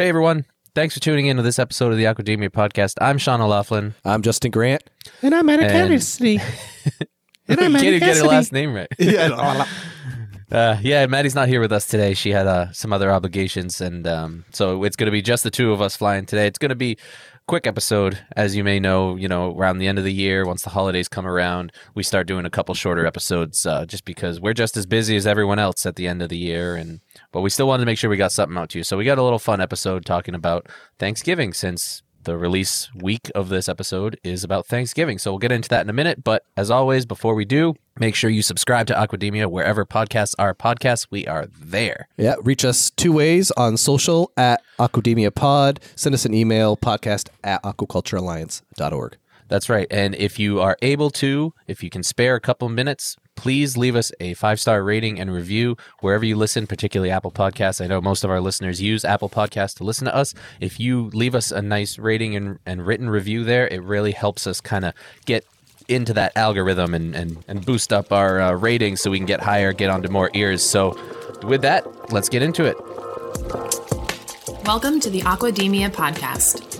Hey everyone, thanks for tuning in to this episode of the Aquademia podcast. I'm Sean O'Laughlin. I'm Justin Grant. And I'm at a And- Cassidy. And I'm Can't at even get her Cassidy. last name right. Yeah. Uh, yeah, Maddie's not here with us today. She had uh, some other obligations, and um, so it's going to be just the two of us flying today. It's going to be a quick episode, as you may know. You know, around the end of the year, once the holidays come around, we start doing a couple shorter episodes, uh, just because we're just as busy as everyone else at the end of the year, and but we still wanted to make sure we got something out to you. So we got a little fun episode talking about Thanksgiving, since the release week of this episode is about Thanksgiving. So we'll get into that in a minute. But as always, before we do, make sure you subscribe to Aquademia wherever podcasts are podcasts. We are there. Yeah, reach us two ways on social at Aquademia Pod. Send us an email, podcast at aquaculturealliance.org. That's right. And if you are able to, if you can spare a couple minutes, please leave us a five star rating and review wherever you listen, particularly Apple Podcasts. I know most of our listeners use Apple Podcasts to listen to us. If you leave us a nice rating and, and written review there, it really helps us kind of get into that algorithm and, and, and boost up our uh, ratings so we can get higher, get onto more ears. So, with that, let's get into it. Welcome to the Aquademia podcast.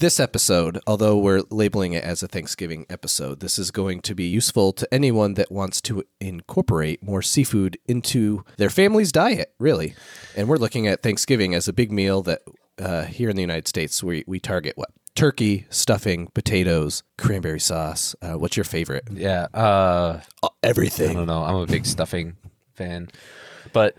This episode, although we're labeling it as a Thanksgiving episode, this is going to be useful to anyone that wants to incorporate more seafood into their family's diet, really. And we're looking at Thanksgiving as a big meal that uh, here in the United States, we, we target what? Turkey, stuffing, potatoes, cranberry sauce. Uh, what's your favorite? Yeah. Uh, I everything. don't know. I'm a big stuffing fan. But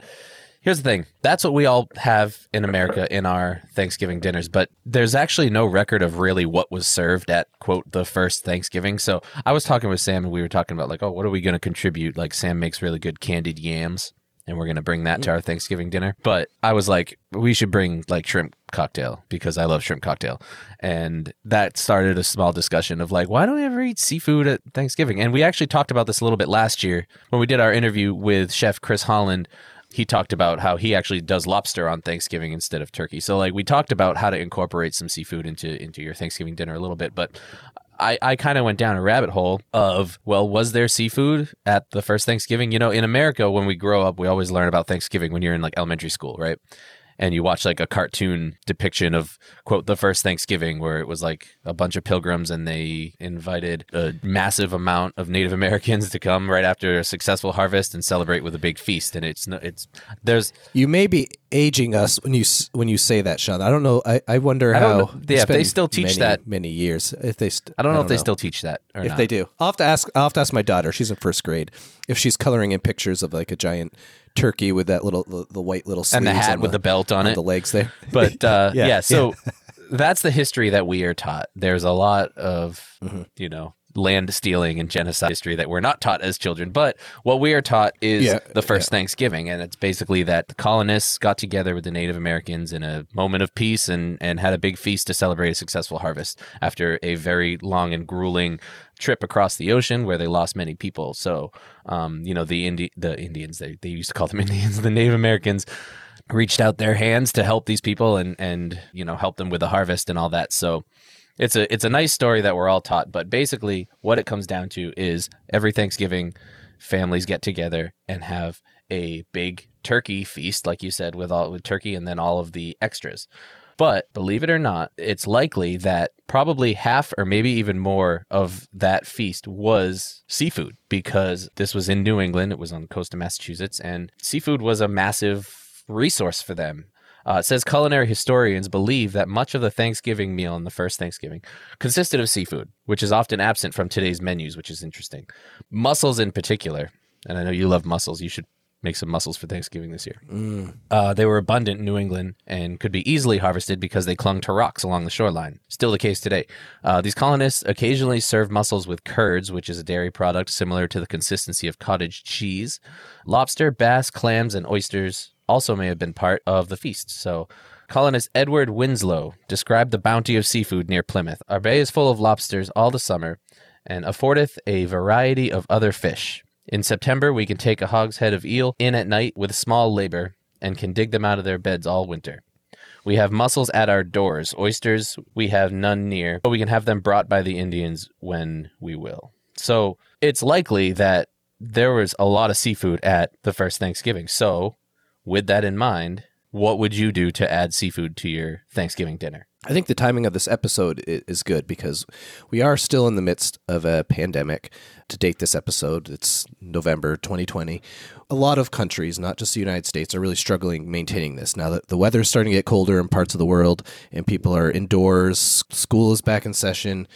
here's the thing that's what we all have in America in our Thanksgiving dinners. But there's actually no record of really what was served at, quote, the first Thanksgiving. So I was talking with Sam and we were talking about, like, oh, what are we going to contribute? Like, Sam makes really good candied yams. And we're going to bring that to mm. our Thanksgiving dinner. But I was like, we should bring like shrimp cocktail because I love shrimp cocktail. And that started a small discussion of like, why don't we ever eat seafood at Thanksgiving? And we actually talked about this a little bit last year when we did our interview with Chef Chris Holland. He talked about how he actually does lobster on Thanksgiving instead of turkey. So like we talked about how to incorporate some seafood into into your Thanksgiving dinner a little bit, but I, I kind of went down a rabbit hole of, well, was there seafood at the first Thanksgiving? You know, in America, when we grow up, we always learn about Thanksgiving when you're in like elementary school, right? And you watch like a cartoon depiction of, quote, the first Thanksgiving, where it was like a bunch of pilgrims and they invited a massive amount of Native Americans to come right after a successful harvest and celebrate with a big feast. And it's, it's, there's, You may be aging us when you when you say that, Sean. I don't know. I, I wonder I how. know. Yeah, they still teach many, that- many years. If they, st- I don't know if they still teach that or if not. they do. I'll have to ask. I'll have to ask my daughter. She's in first grade. If she's coloring in pictures of like a giant turkey with that little the, the white little And the hat on with the belt on it. the legs there. but uh, yeah, Yeah, so that's the history that we are taught. There's a lot of Mm-hmm. you know land stealing and genocide history that we're not taught as children. But what we are taught is Yeah, the first Thanksgiving, and it's basically that the colonists got together with the Native Americans in a moment of peace and and had a big feast to celebrate a successful harvest after a very long and grueling trip across the ocean where they lost many people. So, um, you know, the Indi- the Indians they they used to call them Indians, the Native Americans reached out their hands to help these people and and you know help them with the harvest and all that. So it's a it's a nice story that we're all taught, but basically what it comes down to is every Thanksgiving families get together and have a big turkey feast like you said with all with turkey and then all of the extras. But believe it or not, it's likely that probably half or maybe even more of that feast was seafood because this was in New England. It was on the coast of Massachusetts, and seafood was a massive resource for them. Uh, says culinary historians believe that much of the Thanksgiving meal in the first Thanksgiving consisted of seafood, which is often absent from today's menus, which is interesting. Mussels, in particular, and I know you love mussels. You should make some mussels for Thanksgiving this year. Uh, they were abundant in New England and could be easily harvested because they clung to rocks along the shoreline. Still the case today. Uh, these colonists occasionally served mussels with curds, which is a dairy product similar to the consistency of cottage cheese. Lobster, bass, clams, and oysters also may have been part of the feast. So Colonist Edward Winslow described the bounty of seafood near Plymouth. Our bay is full of lobsters all the summer, and affordeth a variety of other fish. In September, we can take a hogshead of eel in at night with small labor, and can dig them out of their beds all winter. We have mussels at our doors. Oysters, we have none near, but we can have them brought by the Indians when we will. So it's likely that there was a lot of seafood at the first Thanksgiving. So, with that in mind, what would you do to add seafood to your Thanksgiving dinner? I think the timing of this episode is good because we are still in the midst of a pandemic. To date this episode, it's November 2020. A lot of countries, not just the United States, are really struggling maintaining this. Now that the weather is starting to get colder in parts of the world and people are indoors, school is back in session.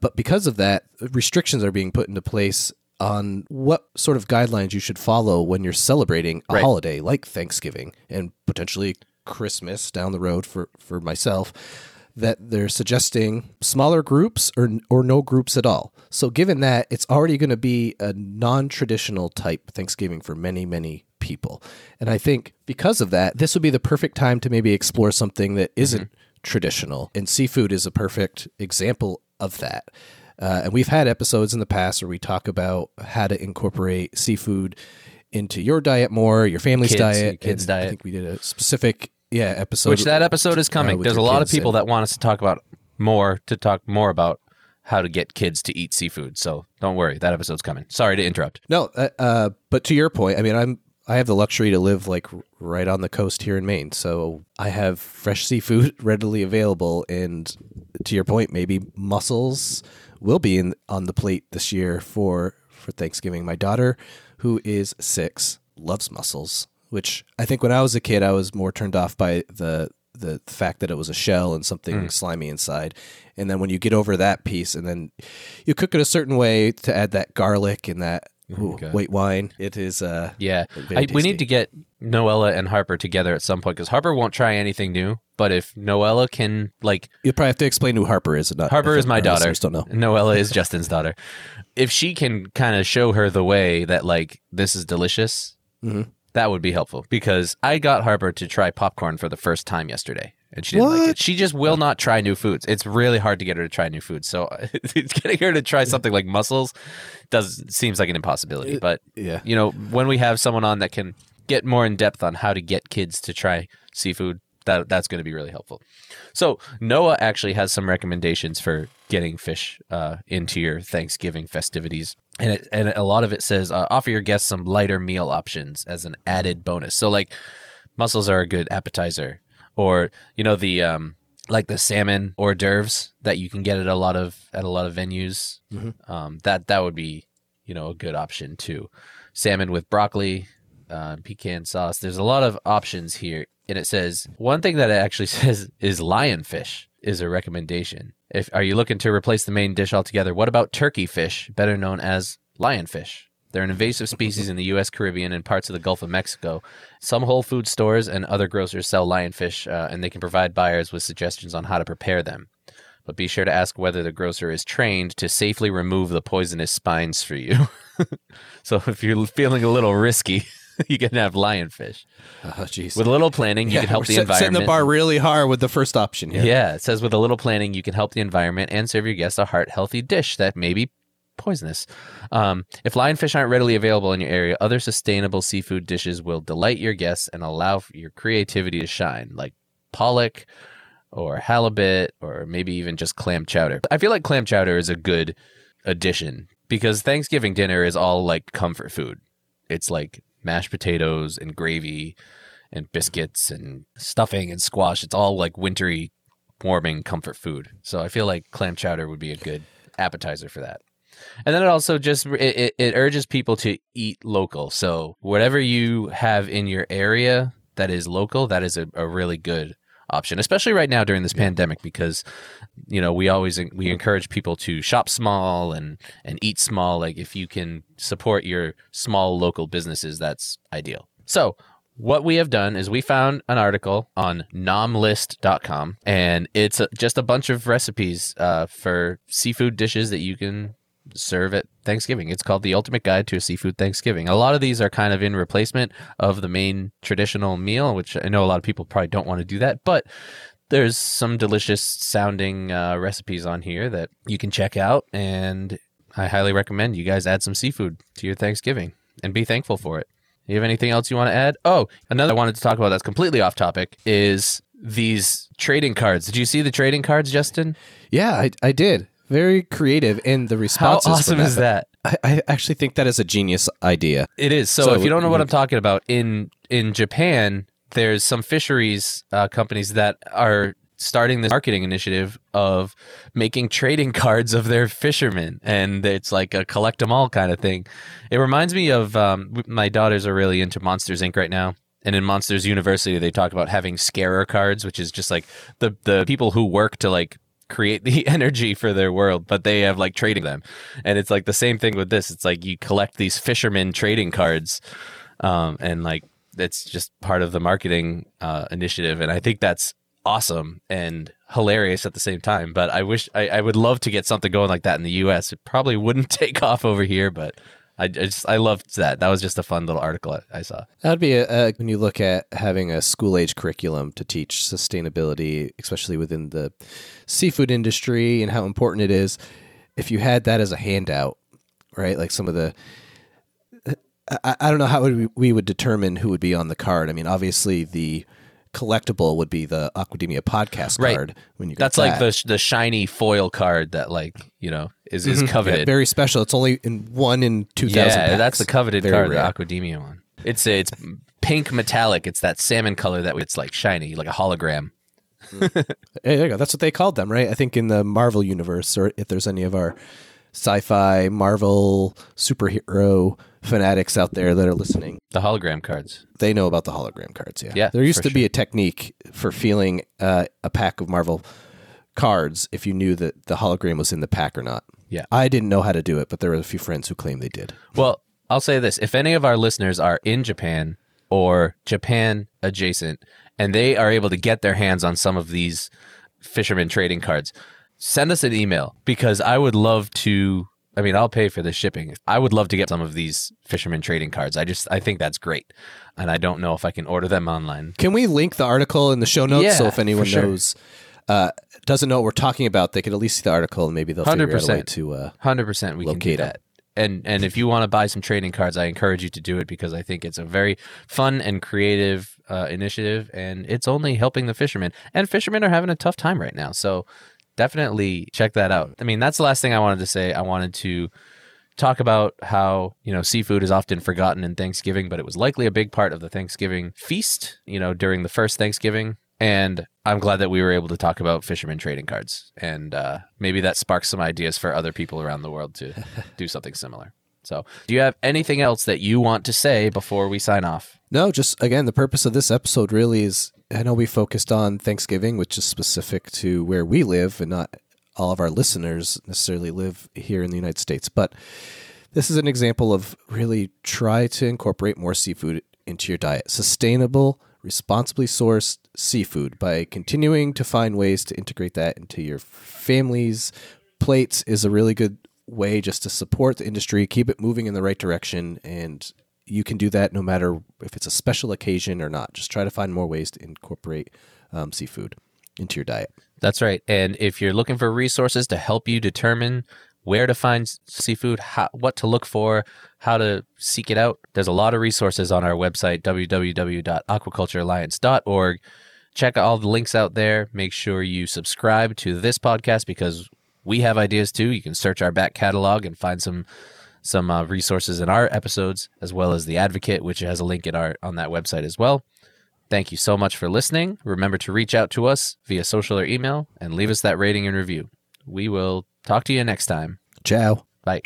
But because of that, restrictions are being put into place on what sort of guidelines you should follow when you're celebrating a Right. holiday like Thanksgiving and potentially Christmas down the road for, for myself that they're suggesting smaller groups or or no groups at all. So given that it's already going to be a non-traditional type Thanksgiving for many many people. And I think because of that, this would be the perfect time to maybe explore something that isn't mm-hmm. traditional. And seafood is a perfect example of that. Uh, and we've had episodes in the past where we talk about how to incorporate seafood into your diet more, your family's Kids, diet, your kids' and I think we did a specific yeah episode. Which that episode is coming. uh, There's a lot of people and- that want us to talk about more to talk more about how to get kids to eat seafood. So don't worry, that episode's coming. Sorry to interrupt. No, uh, uh, but to your point, I mean, I'm I have the luxury to live like right on the coast here in Maine, so I have fresh seafood readily available. And to your point, maybe mussels will be in on the plate this year for for Thanksgiving. My daughter, who is six, loves mussels, which I think when I was a kid, I was more turned off by the the fact that it was a shell and something mm. slimy inside. And then when you get over that piece, and then you cook it a certain way to add that garlic and that ooh, white wine, it is uh Yeah, I, we need to get Noella and Harper together at some point because Harper won't try anything new. But if Noella can, like, You probably have to explain who Harper is. Not Harper is my daughter. Don't know. Noella is Justin's daughter. If she can kind of show her the way that like this is delicious, Mm-hmm. that would be helpful. Because I got Harper to try popcorn for the first time yesterday, and she didn't like it. She just will not try new foods. It's really hard to get her to try new foods. So getting her to try something like mussels does seems like an impossibility. But yeah. you know, when we have someone on that can get more in depth on how to get kids to try seafood, that that's going to be really helpful. So NOAA actually has some recommendations for getting fish uh, into your Thanksgiving festivities, and it, and a lot of it says uh, offer your guests some lighter meal options as an added bonus. So like mussels are a good appetizer, or you know the um, like the salmon hors d'oeuvres that you can get at a lot of at a lot of venues. Um, that that would be you know a good option too. Salmon with broccoli, uh, pecan sauce. There's a lot of options here, and it says one thing that it actually says is lionfish is a recommendation. If are you looking to replace the main dish altogether? What about turkey fish, better known as lionfish? They're an invasive species in the U.S., Caribbean, and parts of the Gulf of Mexico. Some Whole Food stores and other grocers sell lionfish, uh, and they can provide buyers with suggestions on how to prepare them. But be sure to ask whether the grocer is trained to safely remove the poisonous spines for you. so if you're feeling a little risky, you can have lionfish. Oh, jeez. With a little planning, you Yeah, can help the set- environment. Setting the bar really hard with the first option here. Yeah, it says with a little planning, you can help the environment and serve your guests a heart healthy dish that may be poisonous. Um, if lionfish aren't readily available in your area, other sustainable seafood dishes will delight your guests and allow your creativity to shine, like pollock or halibut or maybe even just clam chowder. I feel like clam chowder is a good addition because Thanksgiving dinner is all like comfort food. It's like mashed potatoes and gravy and biscuits and stuffing and squash. It's all like wintry, warming comfort food. So I feel like clam chowder would be a good appetizer for that. And then it also just it, it, it urges people to eat local. So whatever you have in your area that is local, that is a, a really good option, especially right now during this pandemic because you know we always we encourage people to shop small and and eat small. Like if you can support your small local businesses, that's ideal. So what we have done is we found an article on nomlist.com and it's a, just a bunch of recipes uh, for seafood dishes that you can serve at Thanksgiving. It's called the Ultimate Guide to a Seafood Thanksgiving. A lot of these are kind of in replacement of the main traditional meal, which I know a lot of people probably don't want to do that, but there's some delicious sounding uh, recipes on here that you can check out, and I highly recommend you guys add some seafood to your Thanksgiving and be thankful for it. You have anything else you want to add? Oh, another I wanted to talk about that's completely off topic is these trading cards. Did you see the trading cards, Justin? Yeah, I, I did. Very creative, and the How responses. for awesome is that? I, I actually think that is a genius idea. It is. So, So if you don't know what I'm talking about, in in Japan, there's some fisheries uh, companies that are starting this marketing initiative of making trading cards of their fishermen, and it's like a collect 'em all kind of thing. It reminds me of um, my daughters are really into Monsters Inc. right now. And in Monsters University, they talk about having scarer cards, which is just like the the people who work to like create the energy for their world, but they have like trading them. And it's like the same thing with this. It's like you collect these fishermen trading cards, um, and like it's just part of the marketing uh, initiative. And I think that's awesome and hilarious at the same time. But I wish I, I would love to get something going like that in the U.S. It probably wouldn't take off over here, but I, just I loved that. That was just a fun little article I, I saw. That'd be a, a, when you look at having a school age curriculum to teach sustainability, especially within the seafood industry and how important it is. If you had that as a handout, right? Like some of the, I, I don't know how we, we would determine who would be on the card. I mean, obviously the collectible would be the Aquademia podcast Right. card. When you got That's like the the shiny foil card that like you know is is mm-hmm. Yeah, coveted. very special. It's only in one in two thousand. Yeah, that's the coveted Very card, rare. the Aquademia one. It's it's pink metallic. It's that salmon color that it's like shiny, like a hologram. Mm. Hey, there you go. That's what they called them, right? I think in the Marvel universe, or if there's any of our sci-fi Marvel superhero fanatics out there that are listening, The hologram cards. they know about the hologram cards. Yeah, Yeah, There used to be a technique for feeling uh, a pack of Marvel cards if you knew that the hologram was in the pack or not. Yeah. I didn't know how to do it, but there were a few friends who claimed they did. Well, I'll say this: if any of our listeners are in Japan or Japan adjacent, and they are able to get their hands on some of these fisherman trading cards, send us an email because I would love to. I mean, I'll pay for the shipping. I would love to get some of these fisherman trading cards. I just I think that's great, and I don't know if I can order them online. Can we link the article in the show notes so if anyone sure. knows uh, doesn't know what we're talking about, they could at least see the article and maybe they'll figure out a way 100%. to. Uh, Hundred percent, we can do Locate that. And and if you want to buy some trading cards, I encourage you to do it because I think it's a very fun and creative uh, initiative, and it's only helping the fishermen. And fishermen are having a tough time right now, so definitely check that out. I mean, that's the last thing I wanted to say. I wanted to talk about how you know seafood is often forgotten in Thanksgiving, but it was likely a big part of the Thanksgiving feast. You know, during the first Thanksgiving, and I'm glad that we were able to talk about fishermen trading cards, and uh, maybe that sparks some ideas for other people around the world to do something similar. So, do you have anything else that you want to say before we sign off? No, just again, the purpose of this episode really is I know we focused on Thanksgiving, which is specific to where we live, and not all of our listeners necessarily live here in the United States. But this is an example of really try to incorporate more seafood into your diet. Sustainable, responsibly sourced seafood by continuing to find ways to integrate that into your family's plates is a really good way just to support the industry, keep it moving in the right direction, and you can do that no matter if it's a special occasion or not. Just try to find more ways to incorporate um, seafood into your diet. That's right. And if you're looking for resources to help you determine where to find seafood, how, what to look for, how to seek it out, there's a lot of resources on our website, www.aquaculturealliance.org. Check all the links out there. Make sure you subscribe to this podcast because we have ideas too. You can search our back catalog and find some some uh, resources in our episodes, as well as the Advocate, which has a link in our on that website as well. Thank you so much for listening. Remember to reach out to us via social or email and leave us that rating and review. We will talk to you next time. Ciao. Bye.